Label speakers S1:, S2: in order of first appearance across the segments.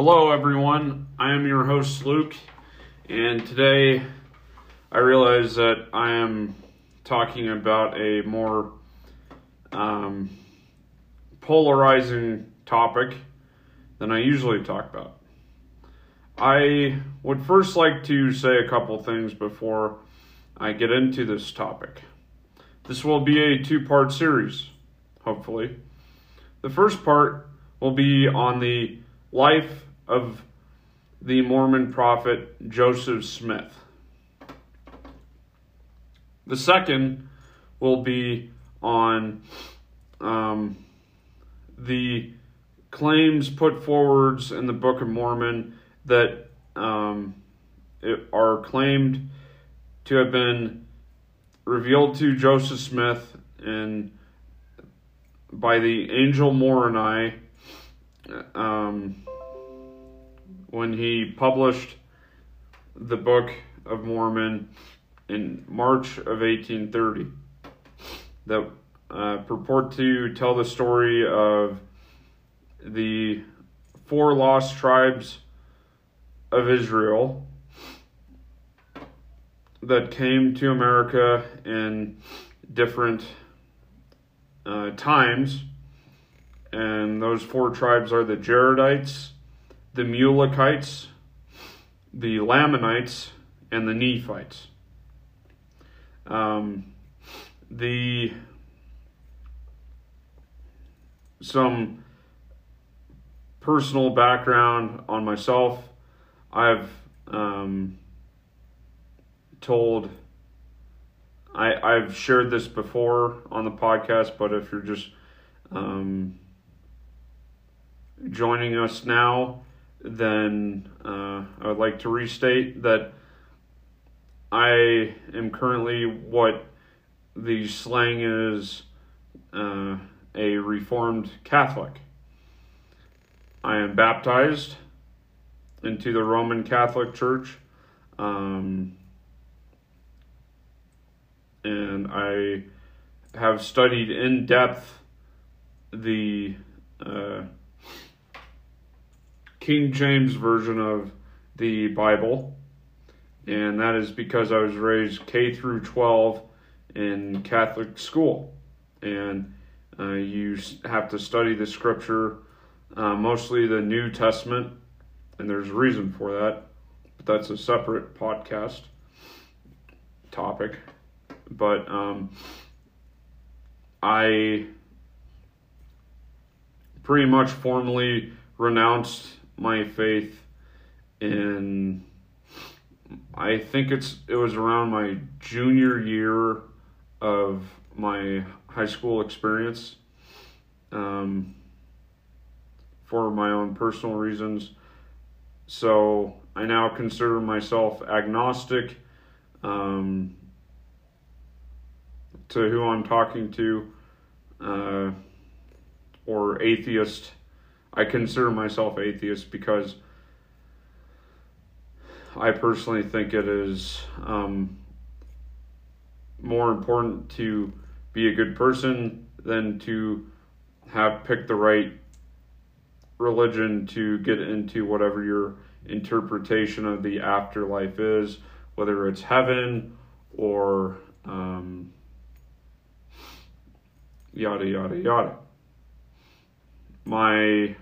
S1: Hello, everyone. I am your host, Luke, and today I realize that I am talking about a more um, polarizing topic than I usually talk about. I would first like to say a couple things before I get into this topic. This will be a two part series, hopefully. The first part will be on the life of the Mormon prophet Joseph Smith. The second will be on um, the claims put forwards in the Book of Mormon that um, are claimed to have been revealed to Joseph Smith and by the angel Moroni um, when he published the Book of Mormon in March of 1830 that uh, purport to tell the story of the four lost tribes of Israel that came to America in different uh, times. And those four tribes are the Jaredites, the Mulekites, the Lamanites, and the Nephites. Um, the some personal background on myself. I've um, told I I've shared this before on the podcast, but if you're just um, joining us now, then uh, I would like to restate that I am currently what the slang is uh, a Reformed Catholic. I am baptized into the Roman Catholic Church. Um, and I have studied in depth the uh, King James Version of the Bible, and that is because I was raised K through 12 in Catholic school. And uh, you have to study the scripture, uh, mostly the New Testament, and there's a reason for that, but that's a separate podcast topic. But um, I pretty much formally renounced my faith in I think it's it was around my junior year of my high school experience. Um, for my own personal reasons. So I now consider myself agnostic um, to who I'm talking to, uh, or atheist. I consider myself atheist because I personally think it is um, more important to be a good person than to have picked the right religion to get into whatever your interpretation of the afterlife is, whether it's heaven or um, yada yada yada. My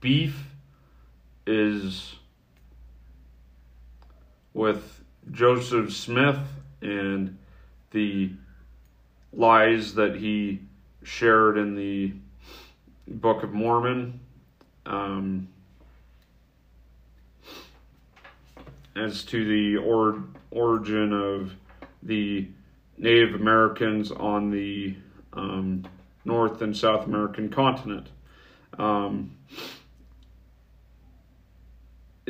S1: beef is with Joseph Smith and the lies that he shared in the Book of Mormon. Um, as to the or, origin of the Native Americans on the um, North and South American continent. Um,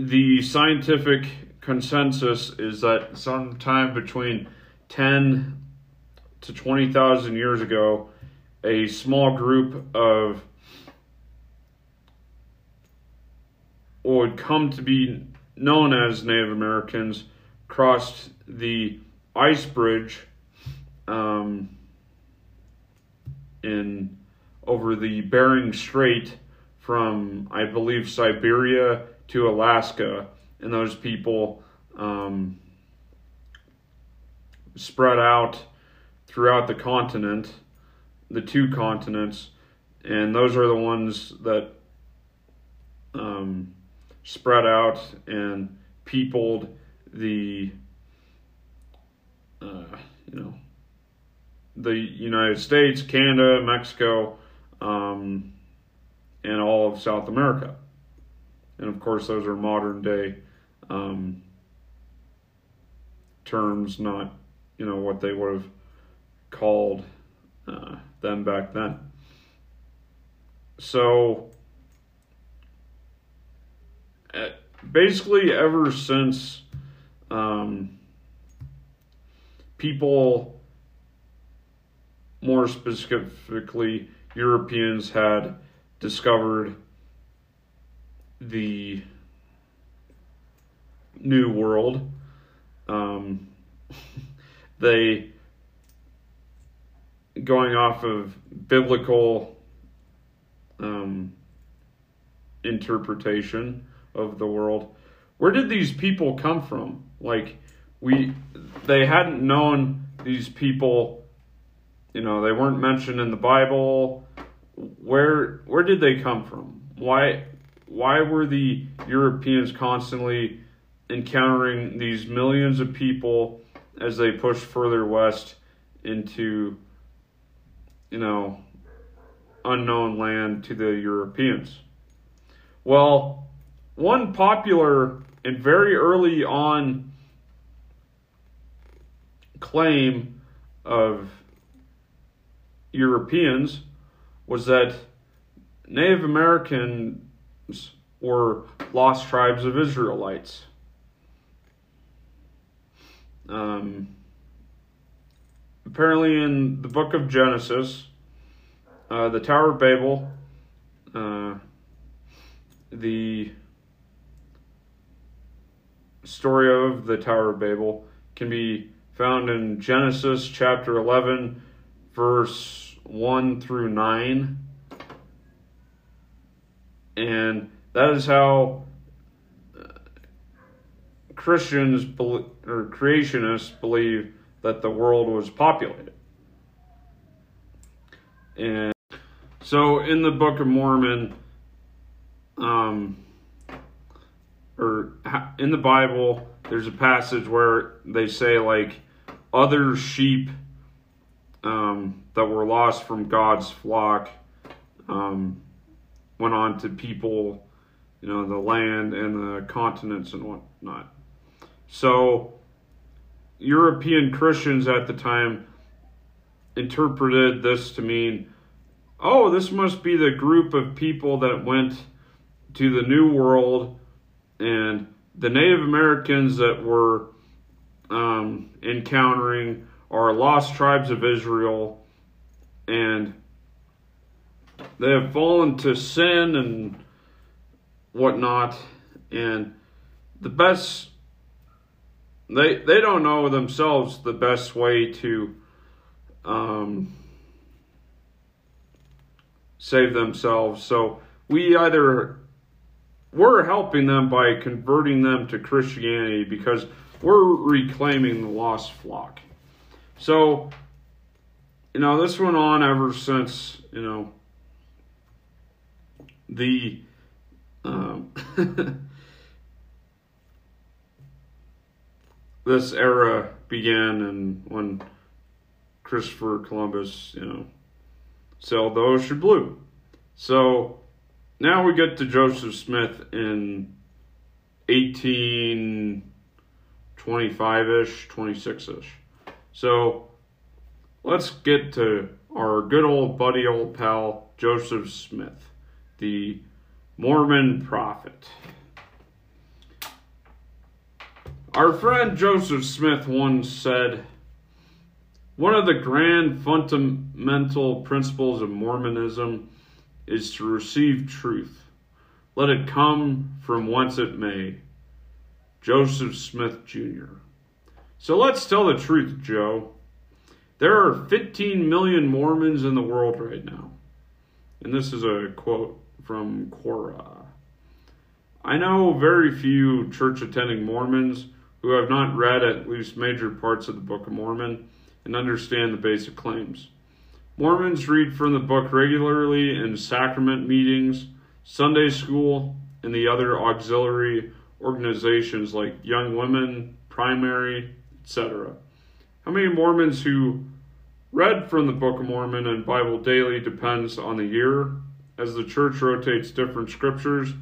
S1: the scientific consensus is that sometime between 10 to 20,000 years ago, a small group of would come to be known as Native Americans crossed the ice bridge um, in over the Bering Strait from, I believe, Siberia to Alaska, and those people um, spread out throughout the continent, the two continents, and those are the ones that um, spread out and peopled the, uh, you know, the United States, Canada, Mexico, um, and all of South America. And of course, those are modern day um, terms, not you know what they would have called uh, them back then. So, uh, basically, ever since um, people, more specifically Europeans, had discovered the New World. Um, they, going off of biblical um, interpretation of the world, where did these people come from? Like, we, they hadn't known these people, you know, they weren't mentioned in the Bible. Where, where did they come from? Why, why were the Europeans constantly encountering these millions of people as they pushed further west into, you know, unknown land to the Europeans? Well, one popular and very early on claim of Europeans was that Native American were lost tribes of Israelites. Um, apparently, in the book of Genesis, uh, the Tower of Babel, uh, the story of the Tower of Babel can be found in Genesis chapter 11, verse 1 through 9 and that is how uh, Christians or creationists believe that the world was populated. And so in the Book of Mormon, um, or in the Bible, there's a passage where they say, like, other sheep um, that were lost from God's flock um, went on to people, you know, the land and the continents and whatnot. So, European Christians at the time interpreted this to mean, oh, this must be the group of people that went to the New World and the Native Americans that were um, encountering are lost tribes of Israel and they have fallen to sin and whatnot, and the best they they don't know themselves the best way to um, save themselves. So we either we're helping them by converting them to Christianity because we're reclaiming the lost flock. So, you know, this went on ever since, you know, the um, this era began and when Christopher Columbus, you know, sailed the ocean blue. So now we get to Joseph Smith in 1825 ish, 26 ish. So let's get to our good old buddy, old pal, Joseph Smith the Mormon prophet. Our friend Joseph Smith once said, One of the grand fundamental principles of Mormonism is to receive truth. Let it come from whence it may. Joseph Smith Jr. So let's tell the truth, Joe. There are 15 million Mormons in the world right now. And this is a quote from Quora. I know very few church attending Mormons who have not read at least major parts of the Book of Mormon and understand the basic claims. Mormons read from the book regularly in sacrament meetings, Sunday school, and the other auxiliary organizations like Young Women, Primary, etc. How many Mormons who read from the Book of Mormon and Bible daily depends on the year, as the church rotates different scriptures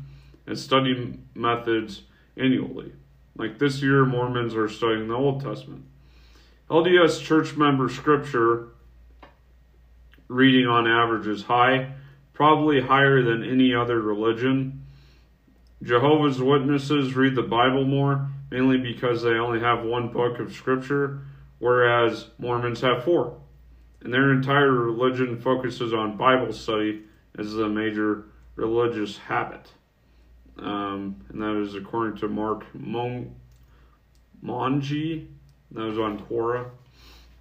S1: and study methods annually. Like this year, Mormons are studying the Old Testament. LDS church member scripture reading on average is high, probably higher than any other religion. Jehovah's Witnesses read the Bible more, mainly because they only have one book of scripture, whereas Mormons have four. And their entire religion focuses on Bible study as a major religious habit. Um, and that is according to Mark Mon- Monge. That was on Quora.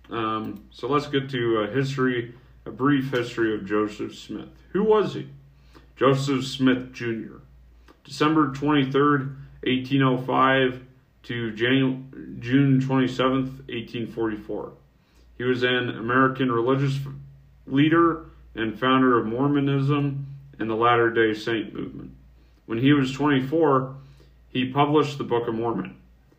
S1: Um, so let's get to a history, a brief history of Joseph Smith. Who was he? Joseph Smith Jr. December 23rd, 1805 to June 27th, 1844. He was an American religious leader and founder of Mormonism and the Latter day Saint movement. When he was 24, he published the Book of Mormon.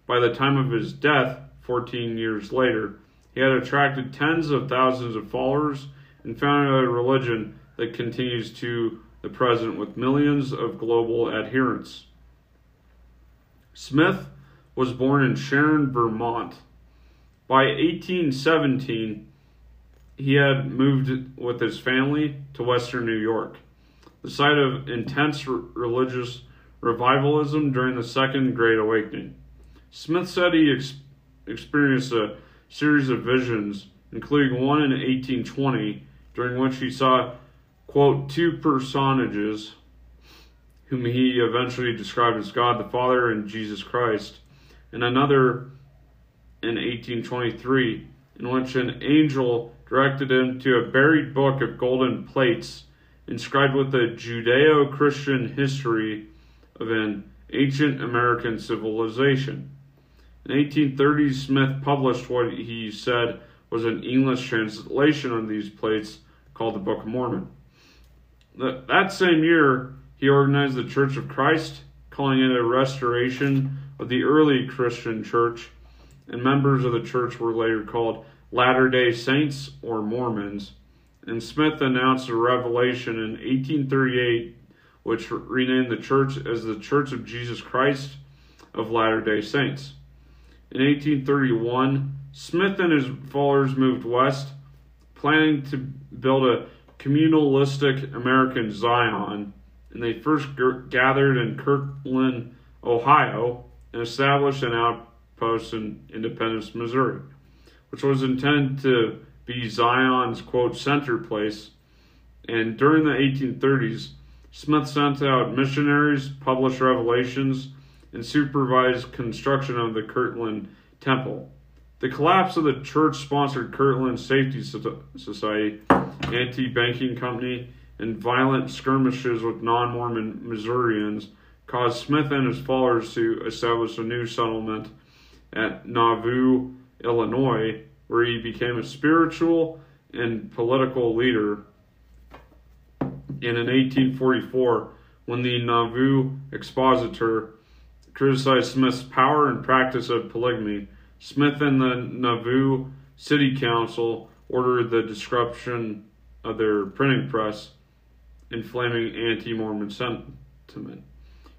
S1: By the time of his death, 14 years later, he had attracted tens of thousands of followers and founded a religion that continues to the present with millions of global adherents. Smith was born in Sharon, Vermont. By 1817, he had moved with his family to western New York, the site of intense religious revivalism during the Second Great Awakening. Smith said he ex- experienced a series of visions, including one in 1820, during which he saw, quote, two personages whom he eventually described as God the Father and Jesus Christ, and another in 1823, in which an angel directed him to a buried book of golden plates inscribed with the Judeo Christian history of an ancient American civilization. In 1830, Smith published what he said was an English translation of these plates called the Book of Mormon. That same year, he organized the Church of Christ, calling it a restoration of the early Christian church, and members of the church were later called Latter day Saints or Mormons. And Smith announced a revelation in 1838 which renamed the church as the Church of Jesus Christ of Latter day Saints. In 1831, Smith and his followers moved west, planning to build a communalistic American Zion, and they first gathered in Kirtland, Ohio, and established an outpost in Independence, Missouri, which was intended to be Zion's quote center place. And during the 1830s, Smith sent out missionaries, published revelations, and supervised construction of the Kirtland Temple. The collapse of the church sponsored Kirtland Safety Society, anti banking company, and violent skirmishes with non Mormon Missourians caused Smith and his followers to establish a new settlement at Nauvoo, Illinois, where he became a spiritual and political leader. And in 1844, when the Nauvoo expositor criticized Smith's power and practice of polygamy, Smith and the Nauvoo City Council ordered the disruption of their printing press, inflaming anti Mormon sentiment.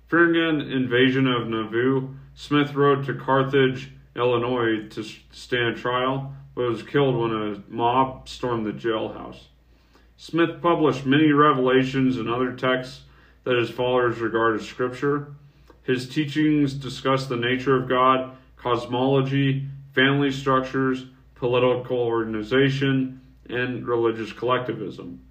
S1: Fearing an invasion of Nauvoo, Smith rode to Carthage, Illinois to stand trial, but was killed when a mob stormed the jailhouse. Smith published many revelations and other texts that his followers regard as scripture. His teachings discuss the nature of God, cosmology, family structures, political organization, and religious collectivism.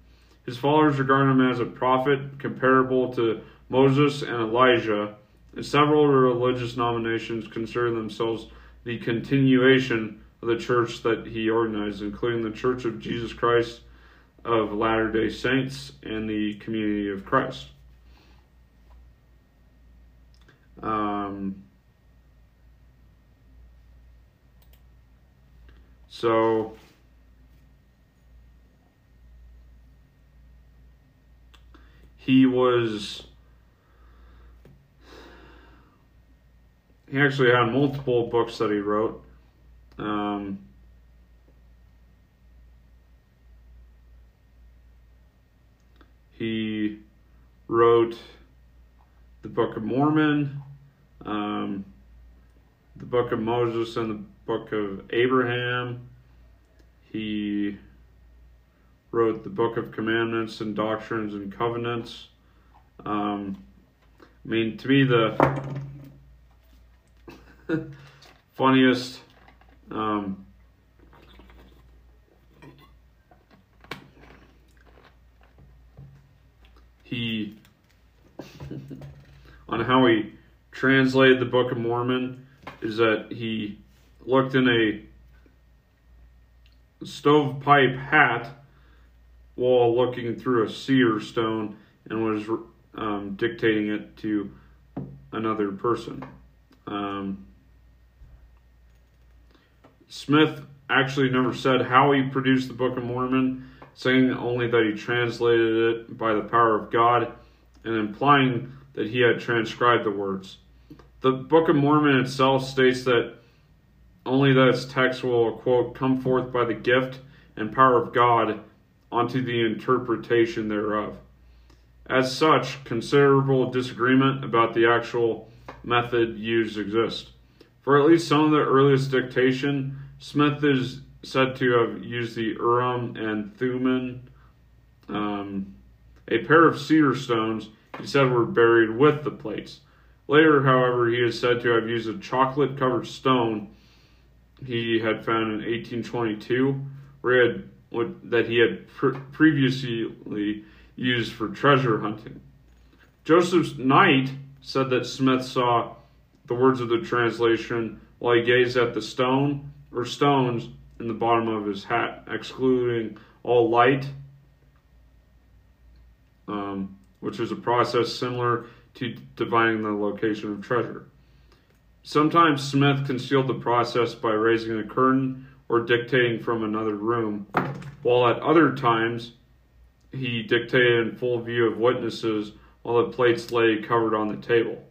S1: His followers regard him as a prophet comparable to Moses and Elijah, and several religious nominations consider themselves the continuation of the church that he organized, including the Church of Jesus Christ of Latter day Saints and the community of Christ. Um, so, he was he actually had multiple books that he wrote um, he wrote the Book of Mormon, um, the Book of Moses, and the Book of Abraham. He wrote the Book of Commandments and Doctrines and Covenants. Um, I mean, to me, the funniest um, he on how he translated the Book of Mormon is that he looked in a stovepipe hat while looking through a seer stone and was um, dictating it to another person. Um, Smith actually never said how he produced the Book of Mormon, saying only that he translated it by the power of God and implying that he had transcribed the words. The Book of Mormon itself states that only that its text will, quote, come forth by the gift and power of God onto the interpretation thereof. As such, considerable disagreement about the actual method used exists. For at least some of the earliest dictation, Smith is said to have used the Urim and Thummim, um, a pair of seer stones he said were buried with the plates. Later, however, he is said to have used a chocolate covered stone he had found in 1822 where he had, that he had pre- previously used for treasure hunting. Joseph Knight said that Smith saw the words of the translation while he gazed at the stone or stones in the bottom of his hat, excluding all light, um, which is a process similar to divining the location of treasure. Sometimes Smith concealed the process by raising a curtain or dictating from another room, while at other times he dictated in full view of witnesses while the plates lay covered on the table.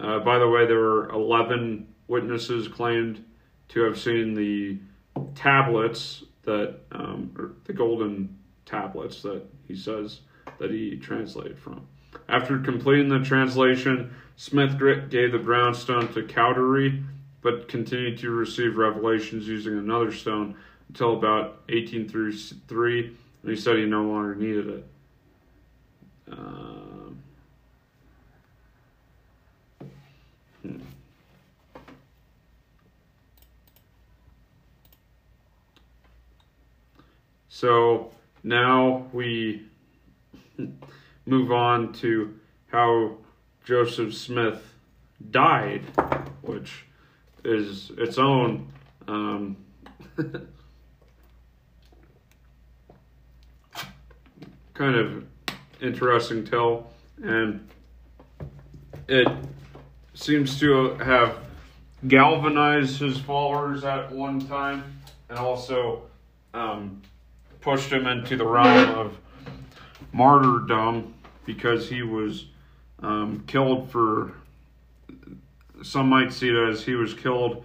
S1: Uh, by the way, there were 11 witnesses claimed to have seen the tablets that, um, or the golden tablets that he says that he translated from. After completing the translation, Smith gave the brown stone to Cowdery, but continued to receive revelations using another stone until about 1833, and he said he no longer needed it. Uh, So now we move on to how Joseph Smith died, which is its own um, kind of interesting tale, and it seems to have galvanized his followers at one time, and also um, pushed him into the realm of martyrdom because he was um, killed for. Some might see it as he was killed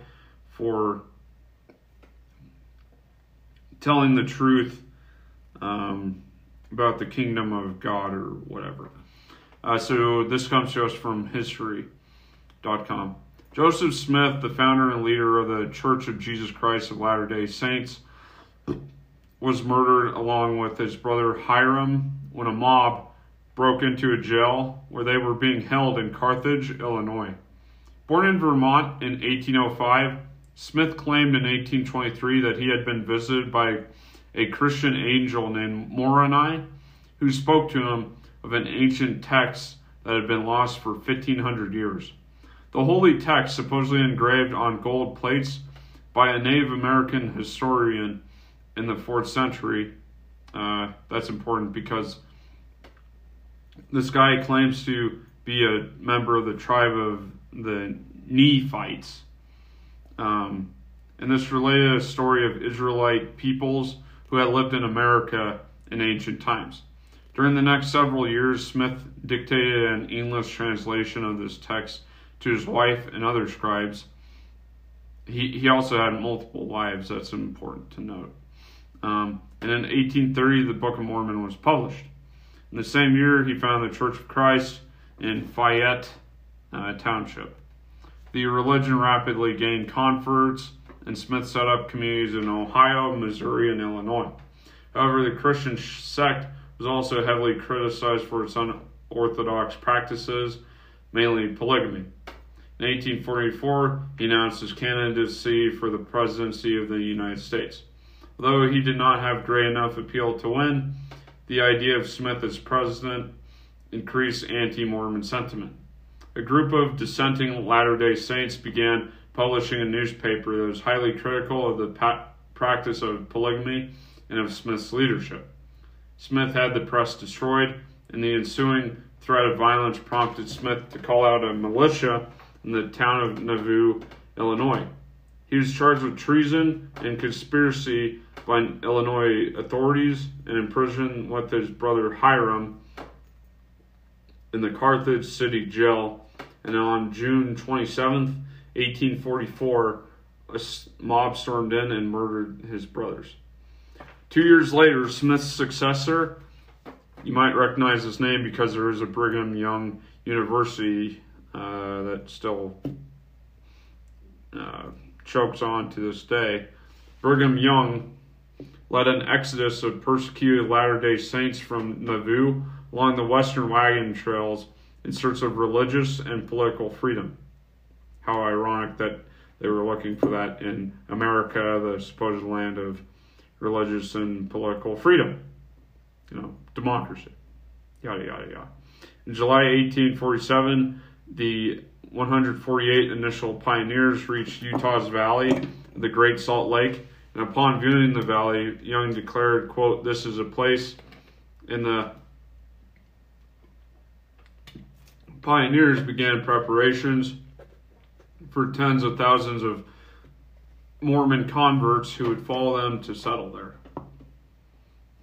S1: for telling the truth um, about the kingdom of God or whatever. Uh, so this comes to us from history.com. Joseph Smith, the founder and leader of the Church of Jesus Christ of Latter day Saints, was murdered along with his brother Hyrum when a mob broke into a jail where they were being held in Carthage, Illinois. Born in Vermont in 1805, Smith claimed in 1823 that he had been visited by a Christian angel named Moroni, who spoke to him of an ancient text that had been lost for 1500 years. The holy text, supposedly engraved on gold plates by a Native American historian in the 4th century, uh, that's important because this guy claims to be a member of the tribe of the Nephites. Um, and this related a story of Israelite peoples who had lived in America in ancient times. During the next several years, Smith dictated an English translation of this text to his wife and other scribes. He, he also had multiple wives, that's important to note. Um, and in 1830, the Book of Mormon was published. In the same year, he founded the Church of Christ in Fayette uh, Township. The religion rapidly gained converts, and Smith set up communities in Ohio, Missouri, and Illinois. However, the Christian sect was also heavily criticized for its unorthodox practices, mainly polygamy. In 1844, he announced his candidacy for the presidency of the United States. Although he did not have great enough appeal to win, the idea of Smith as president increased anti Mormon sentiment. A group of dissenting Latter day Saints began publishing a newspaper that was highly critical of the pa- practice of polygamy and of Smith's leadership. Smith had the press destroyed, and the ensuing threat of violence prompted Smith to call out a militia in the town of Nauvoo, Illinois. He was charged with treason and conspiracy by Illinois authorities and imprisoned with his brother Hyrum in the Carthage City Jail. And on June 27th, 1844, a mob stormed in and murdered his brothers. Two years later, Smith's successor, you might recognize his name because there is a Brigham Young University uh, that still uh, chokes on to this day. Brigham Young led an exodus of persecuted Latter day Saints from Nauvoo along the western wagon trails in search of religious and political freedom. How ironic that they were looking for that in America, the supposed land of religious and political freedom, you know, democracy, yada, yada, yada. In July 1847, the 148 initial pioneers reached Utah's valley, the Great Salt Lake, and upon viewing the valley, Young declared, quote, this is a place in the pioneers began preparations for tens of thousands of Mormon converts who would follow them to settle there.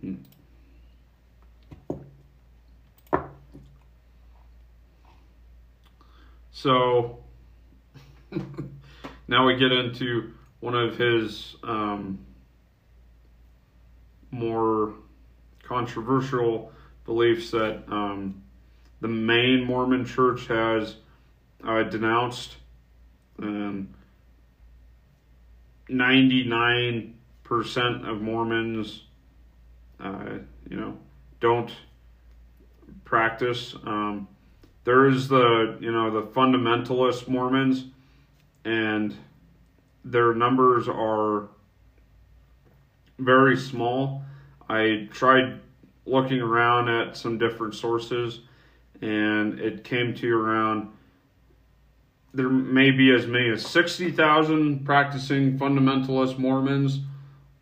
S1: Hmm. So now we get into one of his um, more controversial beliefs that um, the main Mormon church has uh, denounced. Um, 99% of Mormons, uh, you know, don't practice. Um, there is the, you know, the fundamentalist Mormons, and their numbers are very small. I tried looking around at some different sources, and it came to around there may be as many as 60,000 practicing fundamentalist Mormons,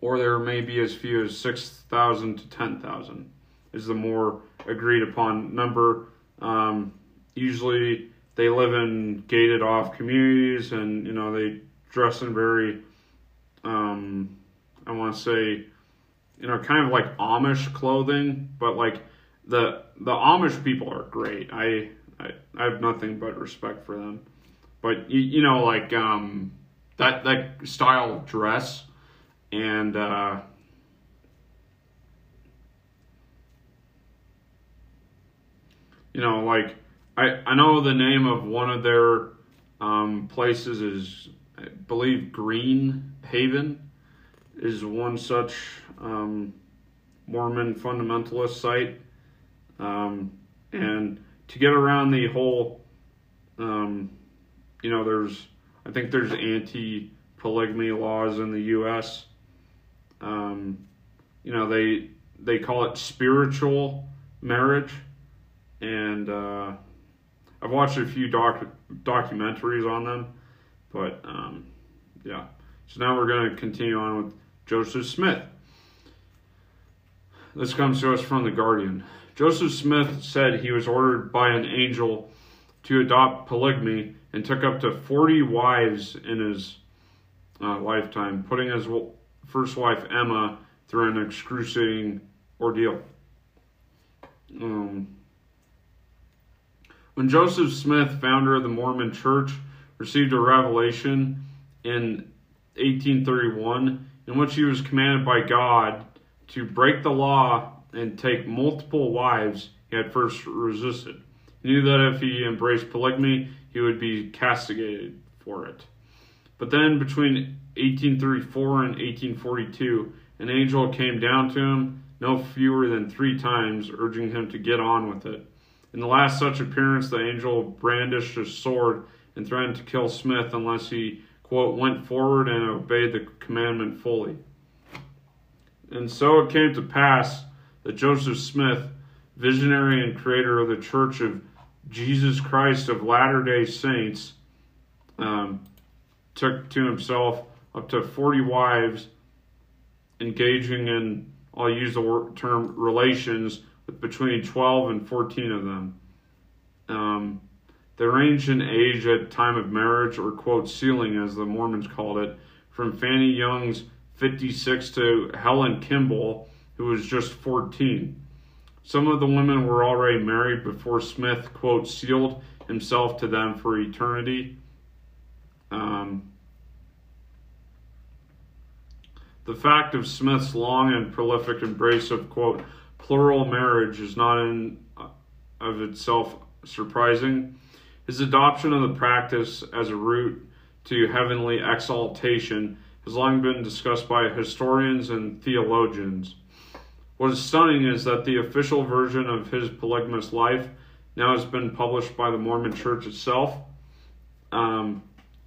S1: or there may be as few as 6,000 to 10,000, is the more agreed upon number. Um, usually they live in gated off communities and, you know, they dress in very, um, I want to say, you know, kind of like Amish clothing, but like the the Amish people are great. I I, I have nothing but respect for them. But you, you know, like um, that that style of dress and uh, you know, like I I know the name of one of their um, places is I believe Green Haven is one such um, Mormon fundamentalist site, um, and to get around the whole um, you know, there's I think there's anti polygamy laws in the U.S. Um, you know, they they call it spiritual marriage, and uh, I've watched a few doc documentaries on them, but um, yeah. So now we're going to continue on with Joseph Smith. this comes to us from The Guardian. Joseph Smith said he was ordered by an angel to adopt polygamy and took up to 40 wives in his uh, lifetime, putting his first wife, Emma, through an excruciating ordeal. Um, when Joseph Smith, founder of the Mormon Church, received a revelation in 1831 in which he was commanded by God to break the law and take multiple wives, he at first resisted. He knew that if he embraced polygamy, he would be castigated for it. But then between 1834 and 1842, an angel came down to him no fewer than three times, urging him to get on with it. In the last such appearance, the angel brandished his sword and threatened to kill Smith unless he, quote, went forward and obeyed the commandment fully. And so it came to pass that Joseph Smith, visionary and creator of the Church of Jesus Christ of Latter day Saints, um, took to himself up to 40 wives, engaging in, I'll use the term relations, between 12 and 14 of them. Um, they ranged in age at time of marriage, or quote, sealing, as the Mormons called it, from Fanny Young's 56 to Helen Kimball, who was just 14. Some of the women were already married before Smith, quote, sealed himself to them for eternity. Um, the fact of Smith's long and prolific embrace of, quote, plural marriage is not in of itself surprising. His adoption of the practice as a route to heavenly exaltation has long been discussed by historians and theologians. What is stunning is that the official version of his polygamous life now has been published by the Mormon Church itself, um,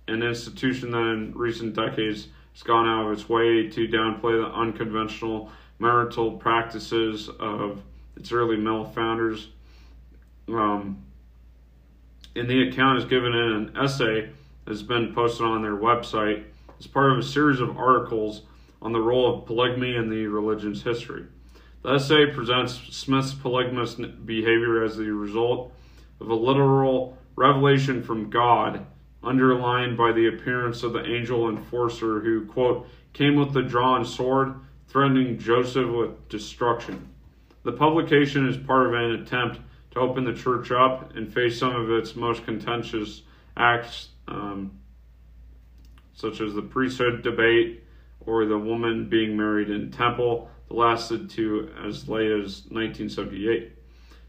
S1: an institution that in recent decades has gone out of its way to downplay the unconventional marital practices of its early male founders. Um, and the account is given in an essay that's been posted on their website as part of a series of articles on the role of polygamy in the religion's history. The essay presents Smith's polygamous behavior as the result of a literal revelation from God, underlined by the appearance of the angel enforcer who, quote, came with the drawn sword, threatening Joseph with destruction. The publication is part of an attempt to open the church up and face some of its most contentious acts. Um, such as the priesthood debate or the woman being married in temple that lasted to as late as 1978.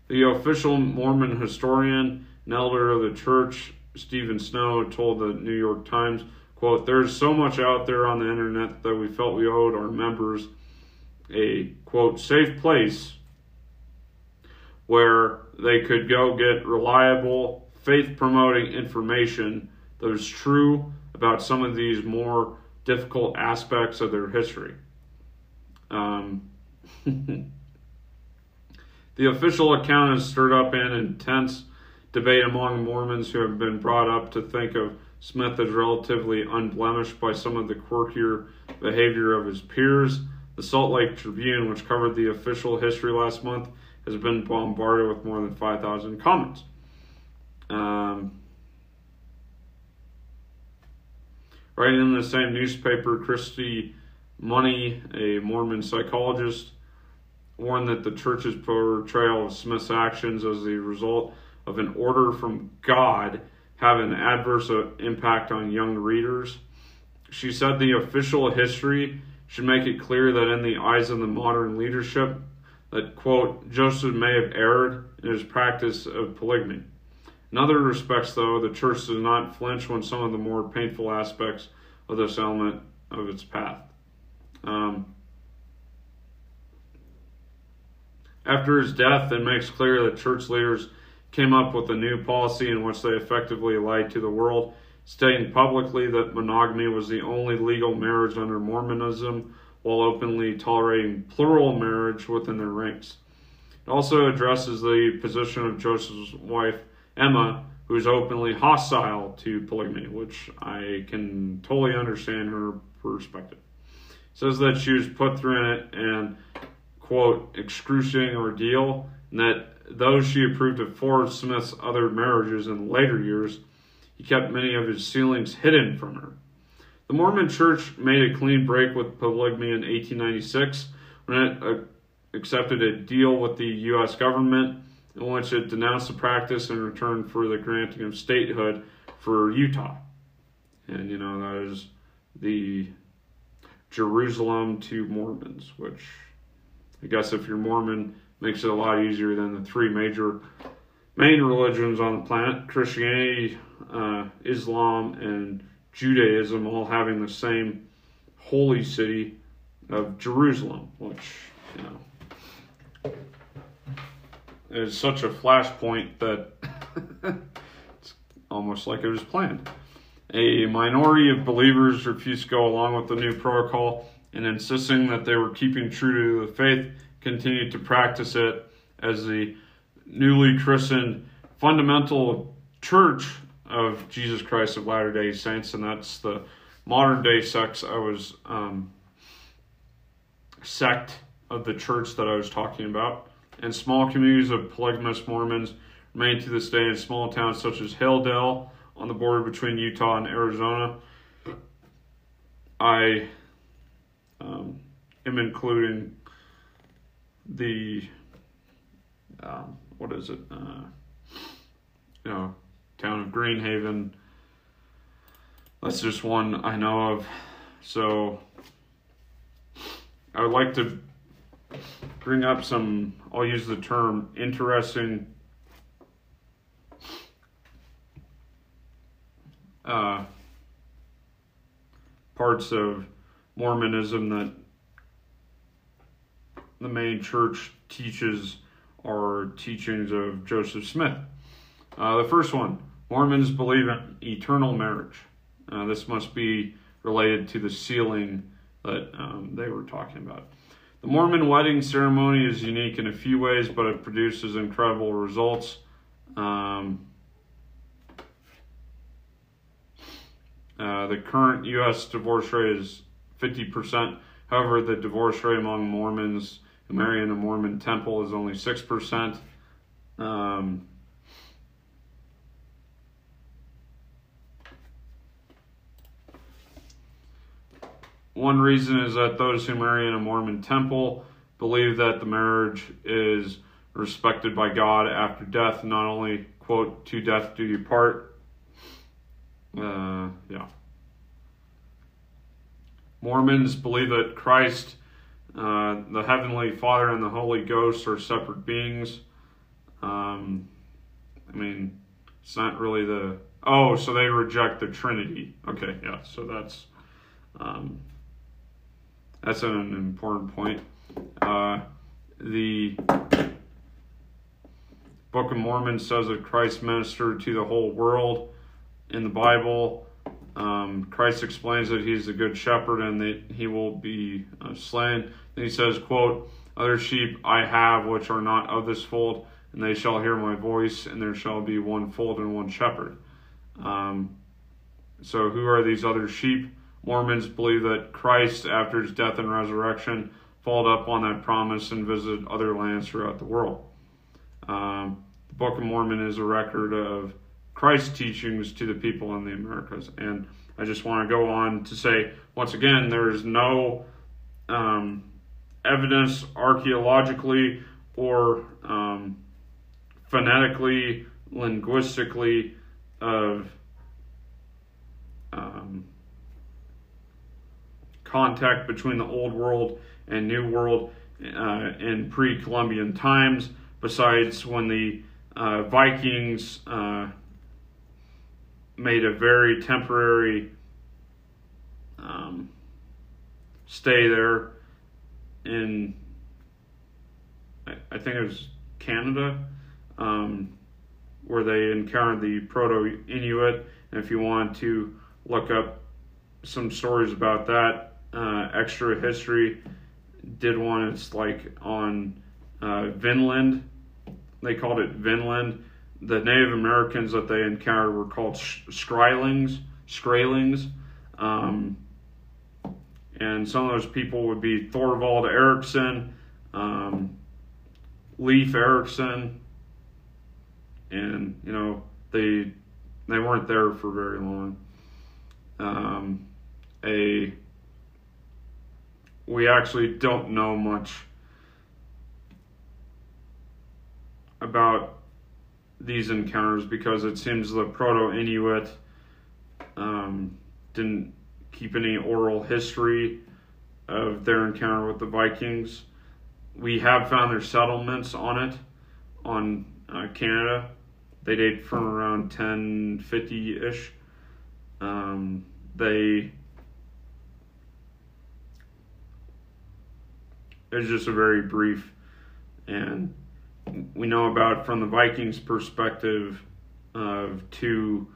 S1: The official Mormon historian and elder of the church, Steven Snow, told the New York Times, quote, There's so much out there on the internet that we felt we owed our members a, quote, safe place where they could go get reliable, faith promoting information that was true about some of these more difficult aspects of their history. Um, the official account has stirred up an intense debate among Mormons who have been brought up to think of Smith is relatively unblemished by some of the quirkier behavior of his peers. The Salt Lake Tribune, which covered the official history last month, has been bombarded with more than 5,000 comments. Um, Writing in the same newspaper, Kristy Money, a Mormon psychologist, warned that the church's portrayal of Smith's actions as the result of an order from God have an adverse uh, impact on young readers. She said the official history should make it clear that in the eyes of the modern leadership, that quote, Joseph may have erred in his practice of polygamy. In other respects, though, the church does not flinch when some of the more painful aspects of this element of its path. Um, after his death, it makes clear that church leaders came up with a new policy in which they effectively lied to the world, stating publicly that monogamy was the only legal marriage under Mormonism while openly tolerating plural marriage within their ranks. It also addresses the position of Joseph's wife Emma, who's openly hostile to polygamy, which I can totally understand her perspective. Says that she was put through it and, quote, excruciating ordeal, and that though she approved of four of Smith's other marriages in later years, he kept many of his sealings hidden from her. The Mormon Church made a clean break with polygamy in 1896 when it uh, accepted a deal with the U.S. government in which it denounced the practice in return for the granting of statehood for Utah. And, you know, that is the Jerusalem to Mormons, which I guess if you're Mormon, makes it a lot easier than the three major main religions on the planet Christianity, uh, Islam, and Judaism all having the same holy city of Jerusalem, which, you know, is such a flashpoint that it's almost like it was planned. A minority of believers refused to go along with the new protocol and insisting that they were keeping true to the faith continued to practice it as the newly christened fundamental church of Jesus Christ of Latter day Saints, and that's the modern day sects I was um, sect of the church that I was talking about. And small communities of polygamous Mormons remain to this day in small towns such as Hildale on the border between Utah and Arizona. I um, am including the um, what is it? Uh, you know, town of Greenhaven. That's just one I know of. So I would like to bring up some. I'll use the term interesting. Uh, parts of Mormonism that the main church teaches are teachings of Joseph Smith. Uh, the first one Mormons believe in eternal marriage. Uh, this must be related to the sealing that um, they were talking about. The Mormon wedding ceremony is unique in a few ways, but it produces incredible results. Um, uh, the current U.S. divorce rate is 50%. However, the divorce rate among Mormons in a Mormon temple is only 6%. Um, one reason is that those who marry in a Mormon temple believe that the marriage is respected by God after death, not only, quote, to death do you part. Uh, yeah. Mormons believe that Christ, uh, the Heavenly Father, and the Holy Ghost are separate beings. Um, I mean, it's not really the. Oh, so they reject the Trinity. Okay, yeah, so that's. Um, that's an important point. Uh, the Book of Mormon says that Christ ministered to the whole world. In the Bible, um, Christ explains that he's the good shepherd and that he will be uh, slain. Then he says, quote, Other sheep I have which are not of this fold, and they shall hear my voice, and there shall be one fold and one shepherd. Um, so who are these other sheep? Mormons believe that Christ, after his death and resurrection, followed up on that promise and visited other lands throughout the world. Um, the Book of Mormon is a record of Christ's teachings to the people in the Americas. And I just want to go on to say, once again, there is no um, evidence archaeologically or um, phonetically, linguistically of um, contact between the Old World and New World uh, in pre Columbian times, besides when the uh, Vikings uh, made a very temporary um, stay there in, I, I, think it was Canada, um, where they encountered the Proto Inuit. And if you want to look up some stories about that, uh, extra history did one. It's like on uh, Vinland. They called it Vinland. The Native Americans that they encountered were called Skraelings. Skraelings. Um, and some of those people would be Thorvald Erickson, um, Leif Erikson, and you know they they weren't there for very long. Um, a we actually don't know much about these encounters because it seems the Proto Inuit um, didn't keep any oral history of their encounter with the Vikings. We have found their settlements on it, on uh, Canada. They date from around 1050 ish. Um, they. It's just a very brief, and we know about from the Vikings' perspective of two.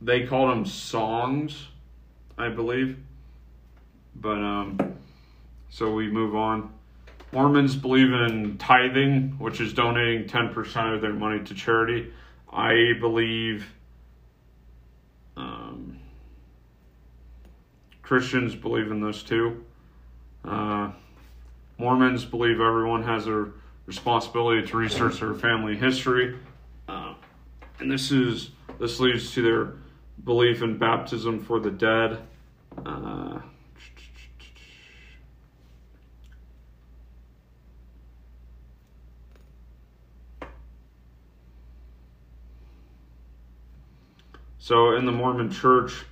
S1: They called them songs, I believe. But um, so we move on. Mormons believe in tithing, which is donating 10% of their money to charity. I believe um, Christians believe in this too. Uh, Mormons believe everyone has a responsibility to research their family history, uh, and this is this leads to their belief in baptism for the dead. Uh, So, in the Mormon church,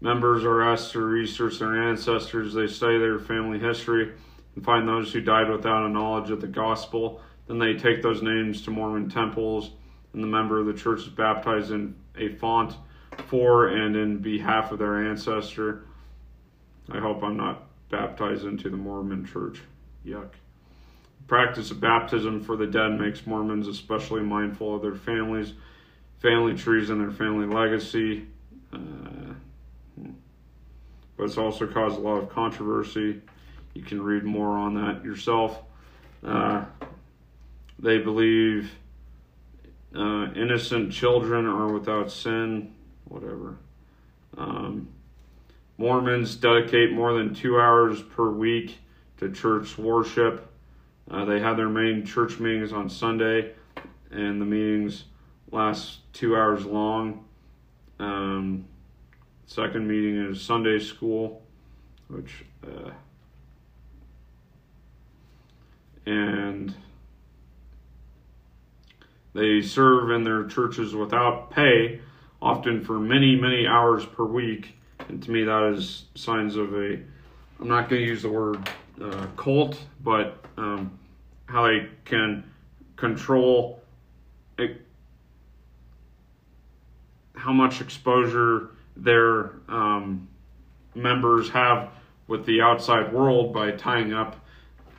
S1: members are asked to research their ancestors. They study their family history and find those who died without a knowledge of the gospel. Then they take those names to Mormon temples, and the member of the church is baptized in a font for and in behalf of their ancestor. I hope I'm not baptized into the Mormon church. Yuck. The practice of baptism for the dead makes Mormons especially mindful of their families family trees and their family legacy. Uh, but it's also caused a lot of controversy. You can read more on that yourself. Uh, they believe uh, innocent children are without sin, whatever. Um, Mormons dedicate more than two hours per week to church worship. Uh, they have their main church meetings on Sunday, and the meetings last two hours long. Um, second meeting is Sunday school, which uh, and they serve in their churches without pay, often for many many hours per week. And to me, that is signs of a I'm not going to use the word uh, cult, but um, how they can control it how much exposure their um, members have with the outside world by tying up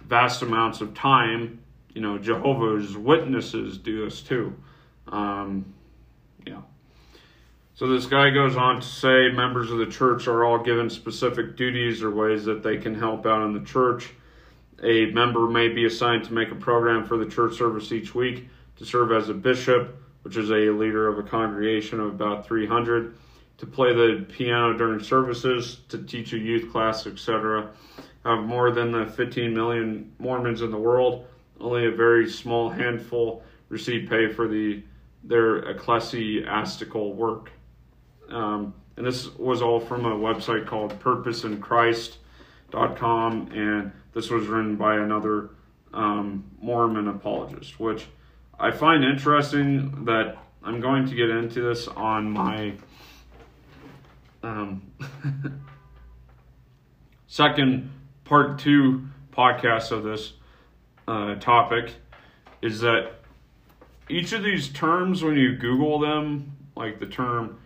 S1: vast amounts of time. You know, Jehovah's Witnesses do this too. Um, yeah. So this guy goes on to say members of the church are all given specific duties or ways that they can help out in the church. A member may be assigned to make a program for the church service each week to serve as a bishop which is a leader of a congregation of about 300, to play the piano during services, to teach a youth class, etc. Of more than the 15 million Mormons in the world, only a very small handful receive pay for the their ecclesiastical work. Um, and this was all from a website called purposeinchrist.com, and this was written by another um, Mormon apologist, which I find interesting that I'm going to get into this on my um, second part two podcast of this uh, topic is that each of these terms, when you Google them, like the term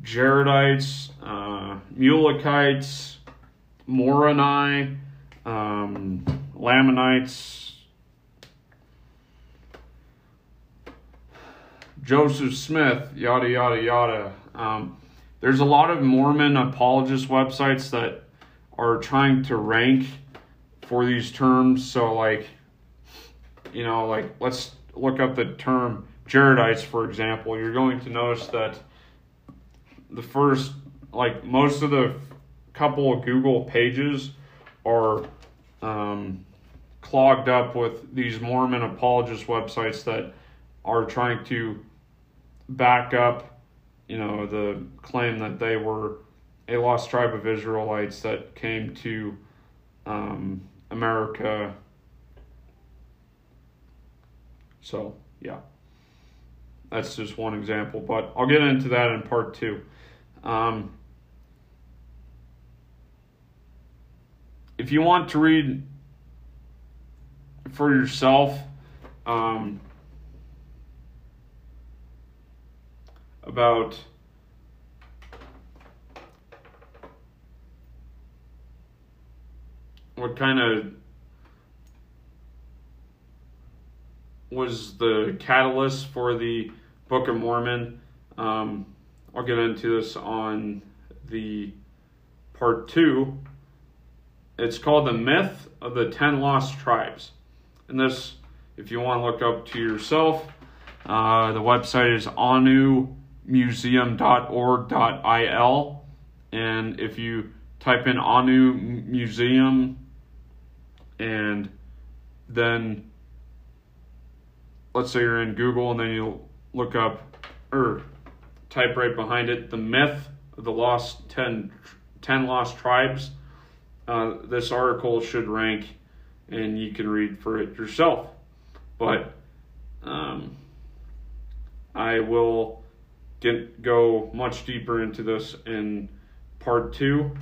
S1: Jaredites, uh, Mulekites, Moroni, um, Lamanites, Joseph Smith, yada, yada, yada. Um, there's a lot of Mormon apologist websites that are trying to rank for these terms. So, like, you know, like, let's look up the term Jaredites, for example. You're going to notice that the first, like, most of the couple of Google pages are um, clogged up with these Mormon apologist websites that are trying to back up, you know, the claim that they were a lost tribe of Israelites that came to um, America. So, yeah. That's just one example, but I'll get into that in part two. Um, if you want to read for yourself um, about what kind of was the catalyst for the Book of Mormon. Um, I'll get into this on the part two. It's called The Myth of the Ten Lost Tribes. And this, if you want to look up to yourself, uh, the website is anumuseum.org.il. And if you type in Anu Museum and then let's say you're in Google and then you look up or type right behind it the myth of the lost 10, 10 lost tribes. Uh, this article should rank and you can read for it yourself. But um, I will get go much deeper into this in part two.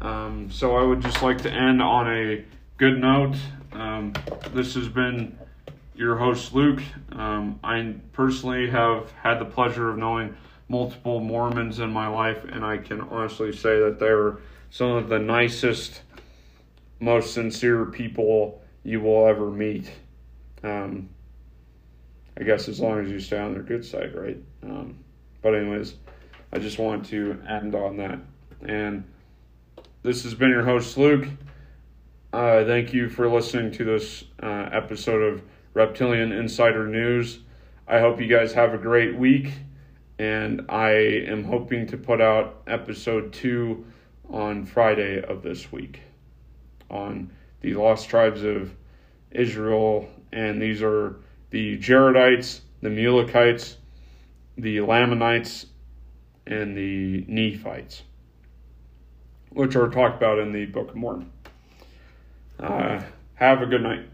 S1: Um, so I would just like to end on a good note. Um, this has been your host, Luke. Um, I personally have had the pleasure of knowing multiple Mormons in my life, and I can honestly say that they're some of the nicest, most sincere people you will ever meet. Um, I guess as long as you stay on their good side, right? Um, but, anyways, I just want to end on that. And this has been your host, Luke. Uh, thank you for listening to this uh, episode of Reptilian Insider News. I hope you guys have a great week, and I am hoping to put out episode two on Friday of this week on the lost tribes of Israel, and these are the Jaredites, the Mulekites, the Lamanites, and the Nephites, which are talked about in the Book of Mormon. Uh, have a good night.